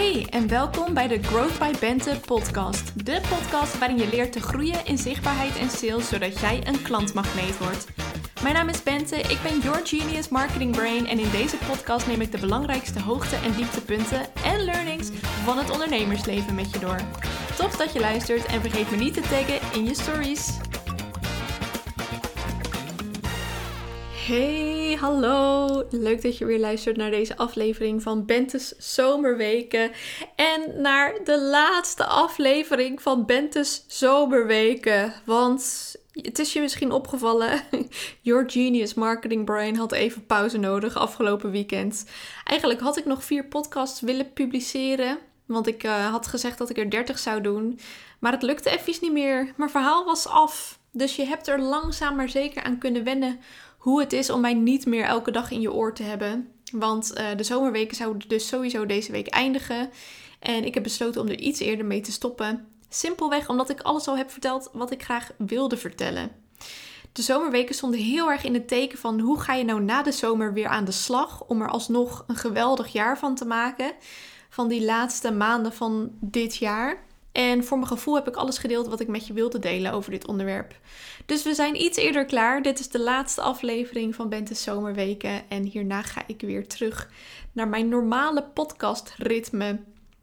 Hey en welkom bij de Growth by Bente podcast. De podcast waarin je leert te groeien in zichtbaarheid en sales zodat jij een klantmagneet wordt. Mijn naam is Bente, ik ben Your Genius Marketing Brain en in deze podcast neem ik de belangrijkste hoogte- en dieptepunten en learnings van het ondernemersleven met je door. Tof dat je luistert en vergeet me niet te taggen in je stories. Hey, hallo! Leuk dat je weer luistert naar deze aflevering van Bente's Zomerweken. En naar de laatste aflevering van Bente's Zomerweken. Want het is je misschien opgevallen, Your Genius Marketing Brain had even pauze nodig afgelopen weekend. Eigenlijk had ik nog vier podcasts willen publiceren. Want ik uh, had gezegd dat ik er 30 zou doen. Maar het lukte even niet meer. Mijn verhaal was af. Dus je hebt er langzaam maar zeker aan kunnen wennen hoe het is om mij niet meer elke dag in je oor te hebben. Want uh, de zomerweken zouden dus sowieso deze week eindigen. En ik heb besloten om er iets eerder mee te stoppen. Simpelweg omdat ik alles al heb verteld wat ik graag wilde vertellen. De zomerweken stonden heel erg in het teken van hoe ga je nou na de zomer weer aan de slag om er alsnog een geweldig jaar van te maken. Van die laatste maanden van dit jaar. En voor mijn gevoel heb ik alles gedeeld wat ik met je wilde delen over dit onderwerp. Dus we zijn iets eerder klaar. Dit is de laatste aflevering van Bente's Zomerweken. En hierna ga ik weer terug naar mijn normale podcastritme.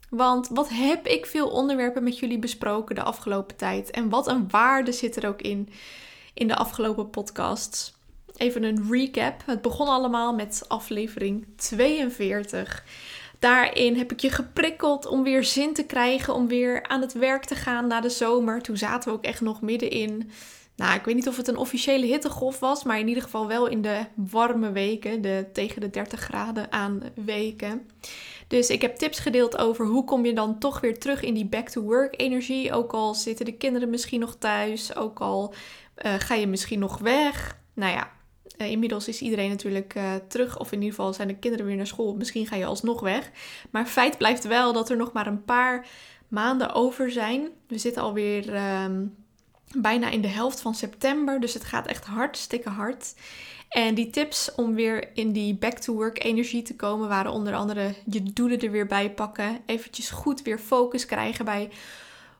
Want wat heb ik veel onderwerpen met jullie besproken de afgelopen tijd? En wat een waarde zit er ook in, in de afgelopen podcasts. Even een recap. Het begon allemaal met aflevering 42. Daarin heb ik je geprikkeld om weer zin te krijgen, om weer aan het werk te gaan na de zomer. Toen zaten we ook echt nog middenin. Nou, ik weet niet of het een officiële hittegolf was, maar in ieder geval wel in de warme weken, de tegen de 30 graden aan weken. Dus ik heb tips gedeeld over hoe kom je dan toch weer terug in die back-to-work energie. Ook al zitten de kinderen misschien nog thuis, ook al uh, ga je misschien nog weg. Nou ja, uh, inmiddels is iedereen natuurlijk uh, terug, of in ieder geval zijn de kinderen weer naar school. Misschien ga je alsnog weg. Maar feit blijft wel dat er nog maar een paar maanden over zijn. We zitten alweer um, bijna in de helft van september, dus het gaat echt hartstikke hard. En die tips om weer in die back-to-work energie te komen waren onder andere je doelen er weer bij pakken. Eventjes goed weer focus krijgen bij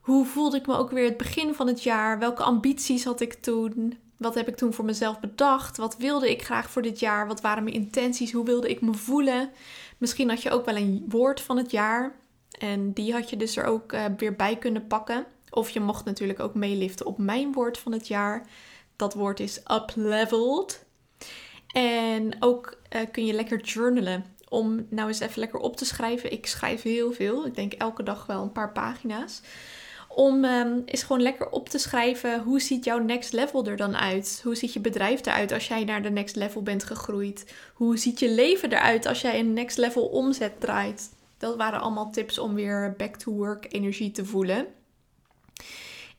hoe voelde ik me ook weer het begin van het jaar? Welke ambities had ik toen? Wat heb ik toen voor mezelf bedacht? Wat wilde ik graag voor dit jaar? Wat waren mijn intenties? Hoe wilde ik me voelen? Misschien had je ook wel een woord van het jaar. En die had je dus er ook uh, weer bij kunnen pakken. Of je mocht natuurlijk ook meeliften op mijn woord van het jaar. Dat woord is upleveled. En ook uh, kun je lekker journalen. Om nou eens even lekker op te schrijven. Ik schrijf heel veel. Ik denk elke dag wel een paar pagina's om um, gewoon lekker op te schrijven hoe ziet jouw next level er dan uit? Hoe ziet je bedrijf eruit als jij naar de next level bent gegroeid? Hoe ziet je leven eruit als jij een next level omzet draait? Dat waren allemaal tips om weer back to work energie te voelen.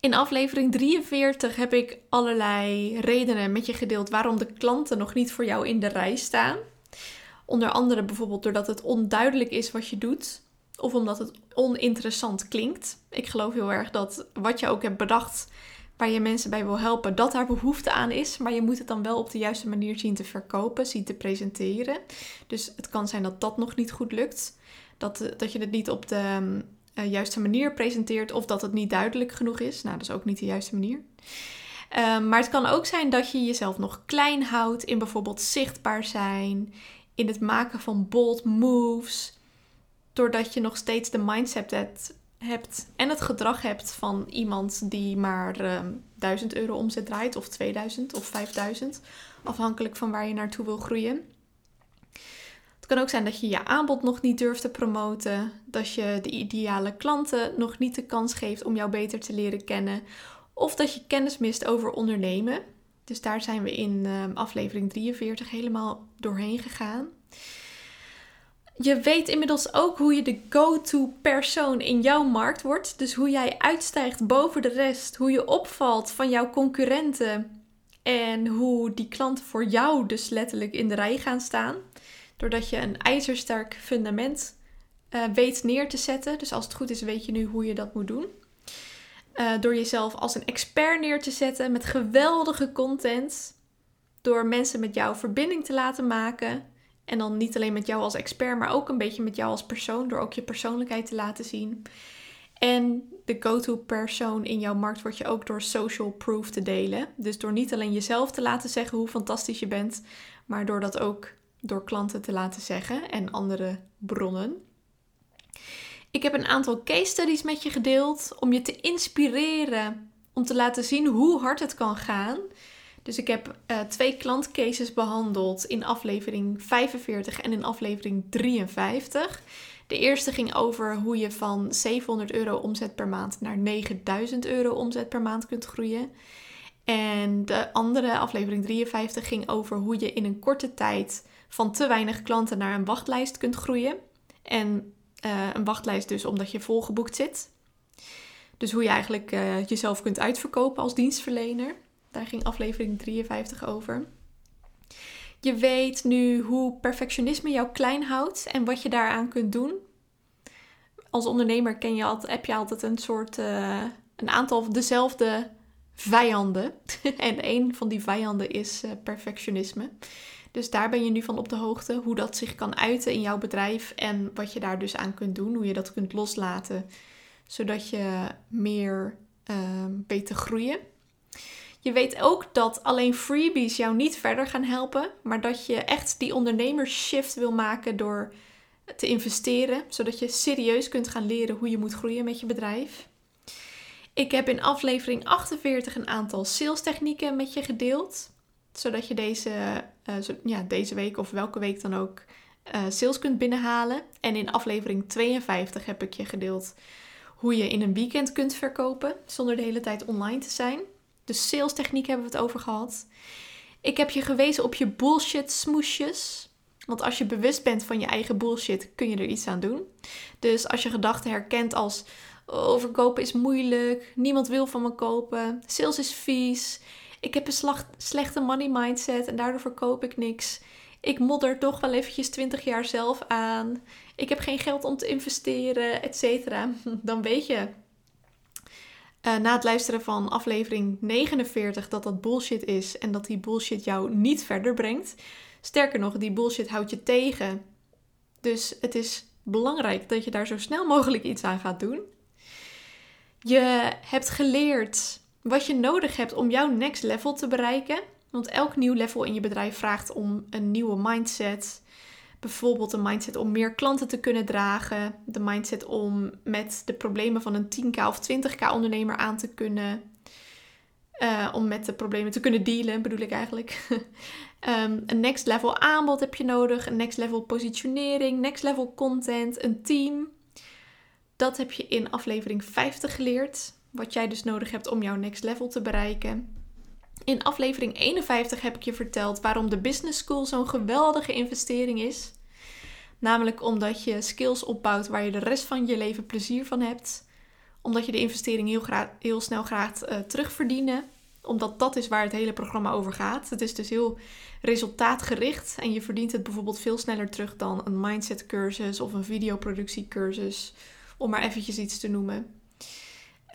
In aflevering 43 heb ik allerlei redenen met je gedeeld waarom de klanten nog niet voor jou in de rij staan. Onder andere bijvoorbeeld doordat het onduidelijk is wat je doet of omdat het oninteressant klinkt. Ik geloof heel erg dat wat je ook hebt bedacht, waar je mensen bij wil helpen, dat daar behoefte aan is. Maar je moet het dan wel op de juiste manier zien te verkopen, zien te presenteren. Dus het kan zijn dat dat nog niet goed lukt. Dat, eh, dat je het niet op de uh, juiste manier presenteert of dat het niet duidelijk genoeg is. Nou, dat is ook niet de juiste manier. Uh, maar het kan ook zijn dat je jezelf nog klein houdt in bijvoorbeeld zichtbaar zijn, in het maken van bold moves doordat je nog steeds de mindset hebt en het gedrag hebt van iemand die maar uh, ehm, 1000 euro omzet draait, of 2000 of 5000, afhankelijk van waar je naartoe wil groeien. Het kan ook zijn dat je je aanbod nog niet durft te promoten, dat je de ideale klanten nog niet de kans geeft om jou beter te leren kennen, of dat je kennis mist over ondernemen. Dus daar zijn we in uh, aflevering 43 helemaal doorheen gegaan. Je weet inmiddels ook hoe je de go-to persoon in jouw markt wordt. Dus hoe jij uitstijgt boven de rest. Hoe je opvalt van jouw concurrenten. En hoe die klanten voor jou dus letterlijk in de rij gaan staan. Doordat je een ijzersterk fundament uh, weet neer te zetten. Dus als het goed is, weet je nu hoe je dat moet doen. Uh, door jezelf als een expert neer te zetten met geweldige content. Door mensen met jou verbinding te laten maken En dan niet alleen met jou als expert, maar ook een beetje met jou als persoon, door ook je persoonlijkheid te laten zien. En de go-to persoon in jouw markt word je ook door social proof te delen. Dus door niet alleen jezelf te laten zeggen hoe fantastisch je bent, maar door dat ook door klanten te laten zeggen en andere bronnen. Ik heb een aantal case studies met je gedeeld om je te inspireren, om te laten zien hoe hard het kan gaan. Dus ik heb uh, twee klantcases behandeld in aflevering 45 en in aflevering 53. De eerste ging over hoe je van 700 euro omzet per maand naar 9000 euro omzet per maand kunt groeien. En de andere, aflevering 53, ging over hoe je in een korte tijd van te weinig klanten naar een wachtlijst kunt groeien. En uh, een wachtlijst dus omdat je volgeboekt zit. Dus hoe je eigenlijk uh, jezelf kunt uitverkopen als dienstverlener. Daar ging aflevering 53 over. Je weet nu hoe perfectionisme jou klein houdt en wat je daaraan kunt doen. Als ondernemer ken je altijd, heb je altijd een soort, uh, een aantal dezelfde vijanden. en een van die vijanden is uh, perfectionisme. Dus daar ben je nu van op de hoogte hoe dat zich kan uiten in jouw bedrijf en wat je daar dus aan kunt doen, hoe je dat kunt loslaten, zodat je meer uh, beter groeien. Je weet ook dat alleen freebies jou niet verder gaan helpen, maar dat je echt die ondernemersshift wil maken door te investeren, zodat je serieus kunt gaan leren hoe je moet groeien met je bedrijf. Ik heb in aflevering 48 een aantal sales technieken met je gedeeld, zodat je deze, uh, zo, ja, deze week of welke week dan ook uh, sales kunt binnenhalen. En in aflevering 52 heb ik je gedeeld hoe je in een weekend kunt verkopen zonder de hele tijd online te zijn. De sales techniek hebben we het over gehad. Ik heb je gewezen op je bullshit smoesjes. Want als je bewust bent van je eigen bullshit, kun je er iets aan doen. Dus als je gedachten herkent als oh, verkopen is moeilijk, niemand wil van me kopen, sales is vies, ik heb een slechte money mindset en daardoor verkoop ik niks. Ik modder toch wel eventjes 20 jaar zelf aan. Ik heb geen geld om te investeren, et. Dan weet je uh, na het luisteren van aflevering 49 dat dat bullshit is en dat die bullshit jou niet verder brengt. Sterker nog, die bullshit houdt je tegen. Dus het is belangrijk dat je daar zo snel mogelijk iets aan gaat doen. Je hebt geleerd wat je nodig hebt om jouw next level te bereiken. Want elk nieuw level in je bedrijf vraagt om een nieuwe mindset, Bijvoorbeeld de mindset om meer klanten te kunnen dragen. De mindset om met de problemen van een 10k of 20k ondernemer aan te kunnen. Uh, om met de problemen te kunnen dealen, bedoel ik eigenlijk. um, een next level aanbod heb je nodig. Een next level positionering. Next level content. Een team. Dat heb je in aflevering 50 geleerd. Wat jij dus nodig hebt om jouw next level te bereiken. In aflevering 51 heb ik je verteld waarom de Business School zo'n geweldige investering is. Namelijk omdat je skills opbouwt waar je de rest van je leven plezier van hebt. Omdat je de investering heel, heel snel gaat uh, terugverdienen. Omdat dat is waar het hele programma over gaat. Het is dus heel resultaatgericht. En je verdient het bijvoorbeeld veel sneller terug dan een mindset cursus of een videoproductiecursus. Om maar eventjes iets te noemen.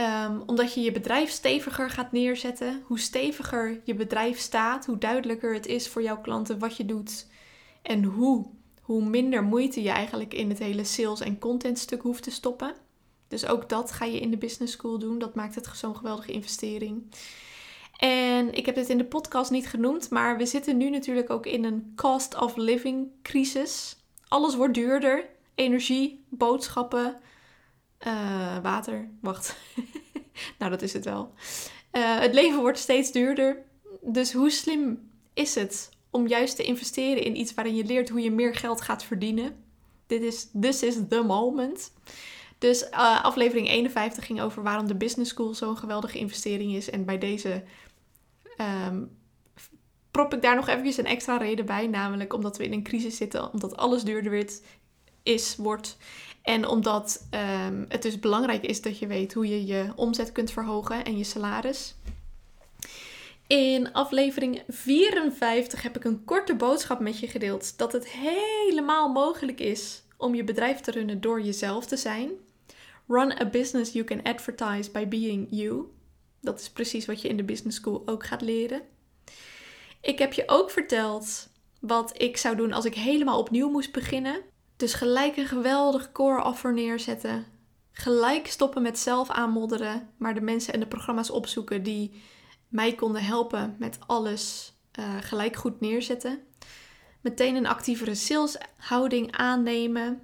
Um, omdat je je bedrijf steviger gaat neerzetten. Hoe steviger je bedrijf staat, hoe duidelijker het is voor jouw klanten wat je doet. En hoe, hoe minder moeite je eigenlijk in het hele sales- en contentstuk hoeft te stoppen. Dus ook dat ga je in de business school doen. Dat maakt het zo'n geweldige investering. En ik heb dit in de podcast niet genoemd, maar we zitten nu natuurlijk ook in een cost of living crisis. Alles wordt duurder. Energie, boodschappen, uh, water. Wacht. nou, dat is het wel. Uh, het leven wordt steeds duurder. Dus hoe slim is het om juist te investeren in iets waarin je leert hoe je meer geld gaat verdienen? Dit is this is the moment. Dus uh, aflevering 51 ging over waarom de business school zo'n geweldige investering is. En bij deze um, prop ik daar nog eventjes een extra reden bij. Namelijk omdat we in een crisis zitten, omdat alles duurder is, wordt. En omdat um, het dus belangrijk is dat je weet hoe je je omzet kunt verhogen en je salaris. In aflevering 54 heb ik een korte boodschap met je gedeeld dat het helemaal mogelijk is om je bedrijf te runnen door jezelf te zijn. Run a business you can advertise by being you. Dat is precies wat je in de business school ook gaat leren. Ik heb je ook verteld wat ik zou doen als ik helemaal opnieuw moest beginnen. Dus gelijk een geweldig core offer neerzetten. Gelijk stoppen met zelf aanmodderen, maar de mensen en de programma's opzoeken die mij konden helpen met alles uh, gelijk goed neerzetten. Meteen een actievere saleshouding aannemen.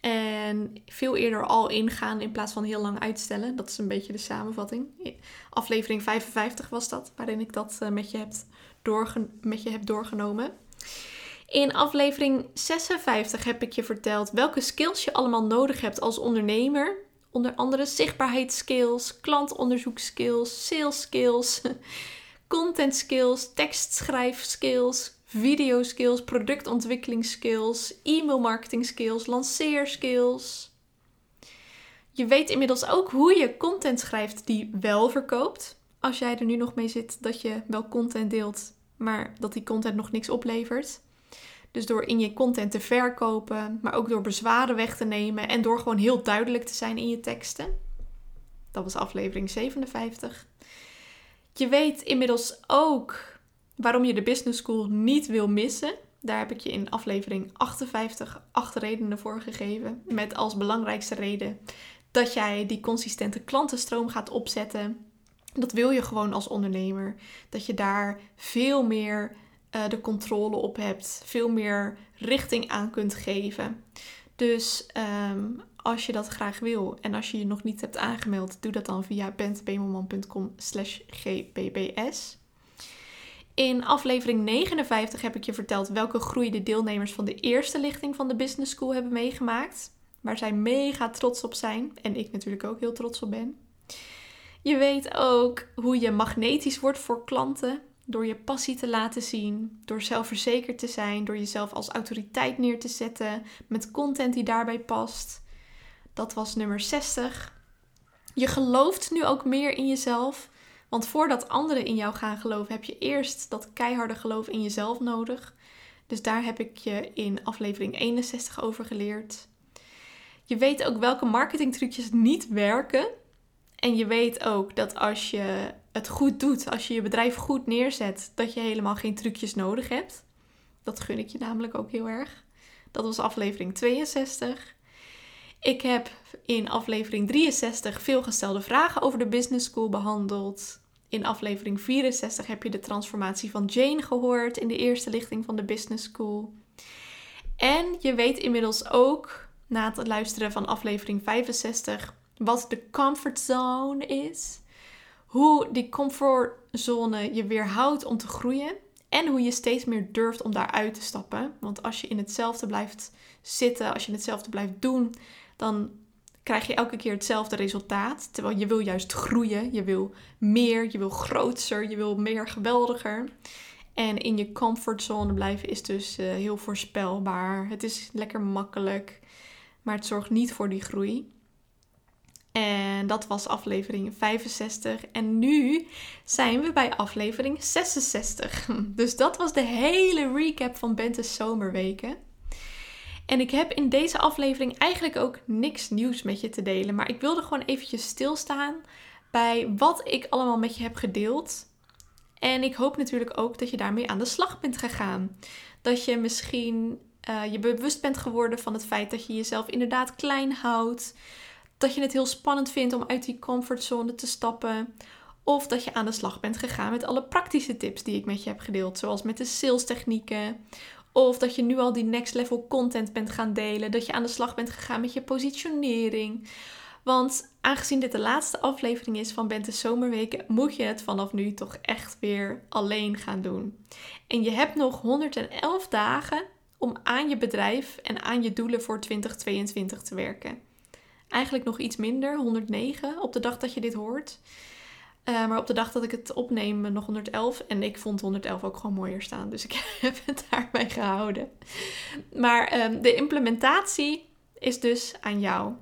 En veel eerder al ingaan in plaats van heel lang uitstellen. Dat is een beetje de samenvatting. Aflevering 55 was dat, waarin ik dat eh, met je, heb met je heb doorgenomen. In aflevering 56 heb ik je verteld welke skills je allemaal nodig hebt als ondernemer. Onder andere zichtbaarheidsskills, klantonderzoekskills, sales skills, content skills, tekstschrijfskills, video skills, productontwikkelingsskills, e-mail marketing skills, lanceerskills. Je weet inmiddels ook hoe je content schrijft die wel verkoopt. Als jij er nu nog mee zit dat je wel content deelt, maar dat die content nog niks oplevert. Dus door in je content te verkopen, maar ook door bezwaren weg te nemen en door gewoon heel duidelijk te zijn in je teksten. Dat was aflevering 57. Je weet inmiddels ook waarom je de Business School niet wil missen. Daar heb ik je in aflevering 58 acht redenen voor gegeven. Met als belangrijkste reden dat jij die consistente klantenstroom gaat opzetten. Dat wil je gewoon als ondernemer. Dat je daar veel meer uh, de controle op hebt, veel meer richting aan kunt geven. Dus um, als je dat graag wil en als je je nog niet hebt aangemeld, doe dat dan via bentbemelman.com slash gbbs. In aflevering 59 heb ik je verteld welke groei de deelnemers van de eerste lichting van de Business School hebben meegemaakt. Waar zij mega trots op zijn. En ik natuurlijk ook heel trots op ben. Je weet ook hoe je magnetisch wordt voor klanten. Door je passie te laten zien, door zelfverzekerd te zijn, door jezelf als autoriteit neer te zetten met content die daarbij past. Dat was nummer 60. Je gelooft nu ook meer in jezelf. Want voordat anderen in jou gaan geloven, heb je eerst dat keiharde geloof in jezelf nodig. Dus daar heb ik je in aflevering 61 over geleerd. Je weet ook welke marketingtrucjes niet werken. En je weet ook dat als je het goed doet, als je je bedrijf goed neerzet, dat je helemaal geen trucjes nodig hebt. Dat gun ik je namelijk ook heel erg. Dat was aflevering 62. Ik heb in aflevering 63 veel gestelde vragen over de Business School behandeld. In aflevering 64 heb je de transformatie van Jane gehoord in de eerste lichting van de Business School. En je weet inmiddels ook, na het luisteren van aflevering 65, wat de comfort zone is. Hoe die comfortzone je weerhoudt om te groeien. En hoe je steeds meer durft om daaruit te stappen. Want als je in hetzelfde blijft zitten, als je hetzelfde blijft doen, dan krijg je elke keer hetzelfde resultaat. Terwijl je wil juist groeien, je wil meer, je wil groter, je wil meer geweldiger. En in je comfortzone blijven is dus uh, heel voorspelbaar. Het is lekker makkelijk, maar het zorgt niet voor die groei. En dat was aflevering 65. En nu zijn we bij aflevering 66. Dus dat was de hele recap van Bente's zomerweken. En ik heb in deze aflevering eigenlijk ook niks nieuws met je te delen. Maar ik wilde gewoon eventjes stilstaan bij wat ik allemaal met je heb gedeeld. En ik hoop natuurlijk ook dat je daarmee aan de slag bent gegaan. Dat je misschien uh, je bewust bent geworden van het feit dat je jezelf inderdaad klein houdt. Dat je het heel spannend vindt om uit die comfortzone te stappen. Of dat je aan de slag bent gegaan met alle praktische tips die ik met je heb gedeeld. Zoals met de sales technieken. Of dat je nu al die next level content bent gaan delen. Dat je aan de slag bent gegaan met je positionering. Want aangezien dit de laatste aflevering is van Bente Zomerweken, moet je het vanaf nu toch echt weer alleen gaan doen. En je hebt nog 111 dagen om aan je bedrijf en aan je doelen voor 2022 te werken. Eigenlijk nog iets minder, 109 op de dag dat je dit hoort. Uh, maar op de dag dat ik het opneem nog 111. En ik vond 111 ook gewoon mooier staan. Dus ik heb het daarbij gehouden. Maar um, de implementatie is dus aan jou.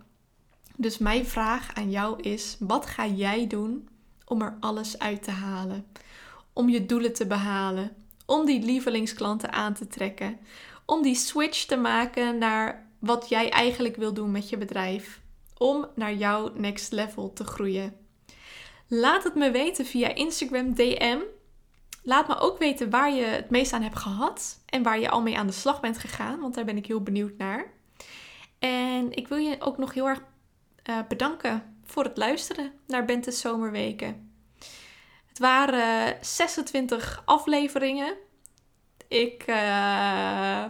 Dus mijn vraag aan jou is: wat ga jij doen om er alles uit te halen? Om je doelen te behalen? Om die lievelingsklanten aan te trekken? Om die switch te maken naar wat jij eigenlijk wil doen met je bedrijf? Om naar jouw next level te groeien. Laat het me weten via Instagram DM. laat me ook weten waar je het meest aan hebt gehad en waar je al mee aan de slag bent gegaan, want daar ben ik heel benieuwd naar. En ik wil je ook nog heel erg uh, bedanken voor het luisteren naar Bente's Zomerweken. Het waren 26 afleveringen. Ik uh,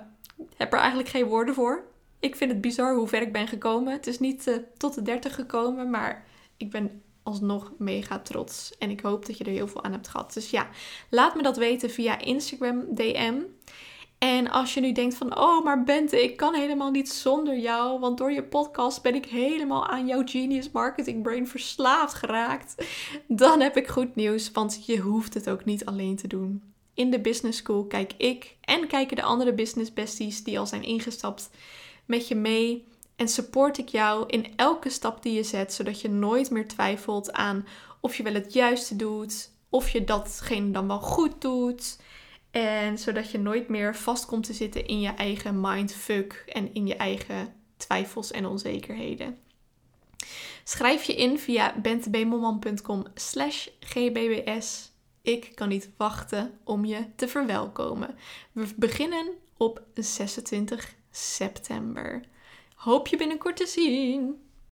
heb er eigenlijk geen woorden voor. Ik vind het bizar hoe ver ik ben gekomen. Het is niet uh, tot de 30 gekomen, maar ik ben alsnog mega trots. En ik hoop dat je er heel veel aan hebt gehad. Dus ja, laat me dat weten via Instagram DM. En als je nu denkt van, oh, maar Bente, ik kan helemaal niet zonder jou, want door je podcast ben ik helemaal aan jouw Genius Marketing Brain verslaafd geraakt, dan heb ik goed nieuws, want je hoeft het ook niet alleen te doen. In de Business School kijk ik en kijken de andere business besties die al zijn ingestapt met je mee en support ik jou in elke stap die je zet, zodat je nooit meer twijfelt aan of je wel het juiste doet, of je datgene dan wel goed doet. En zodat je nooit meer vast komt te zitten in je eigen mindfuck en in je eigen twijfels en onzekerheden. Schrijf je in via bentebemmelman.com slash gbbs. Ik kan niet wachten om je te verwelkomen. We beginnen op 26 september. Hoop je binnenkort te zien.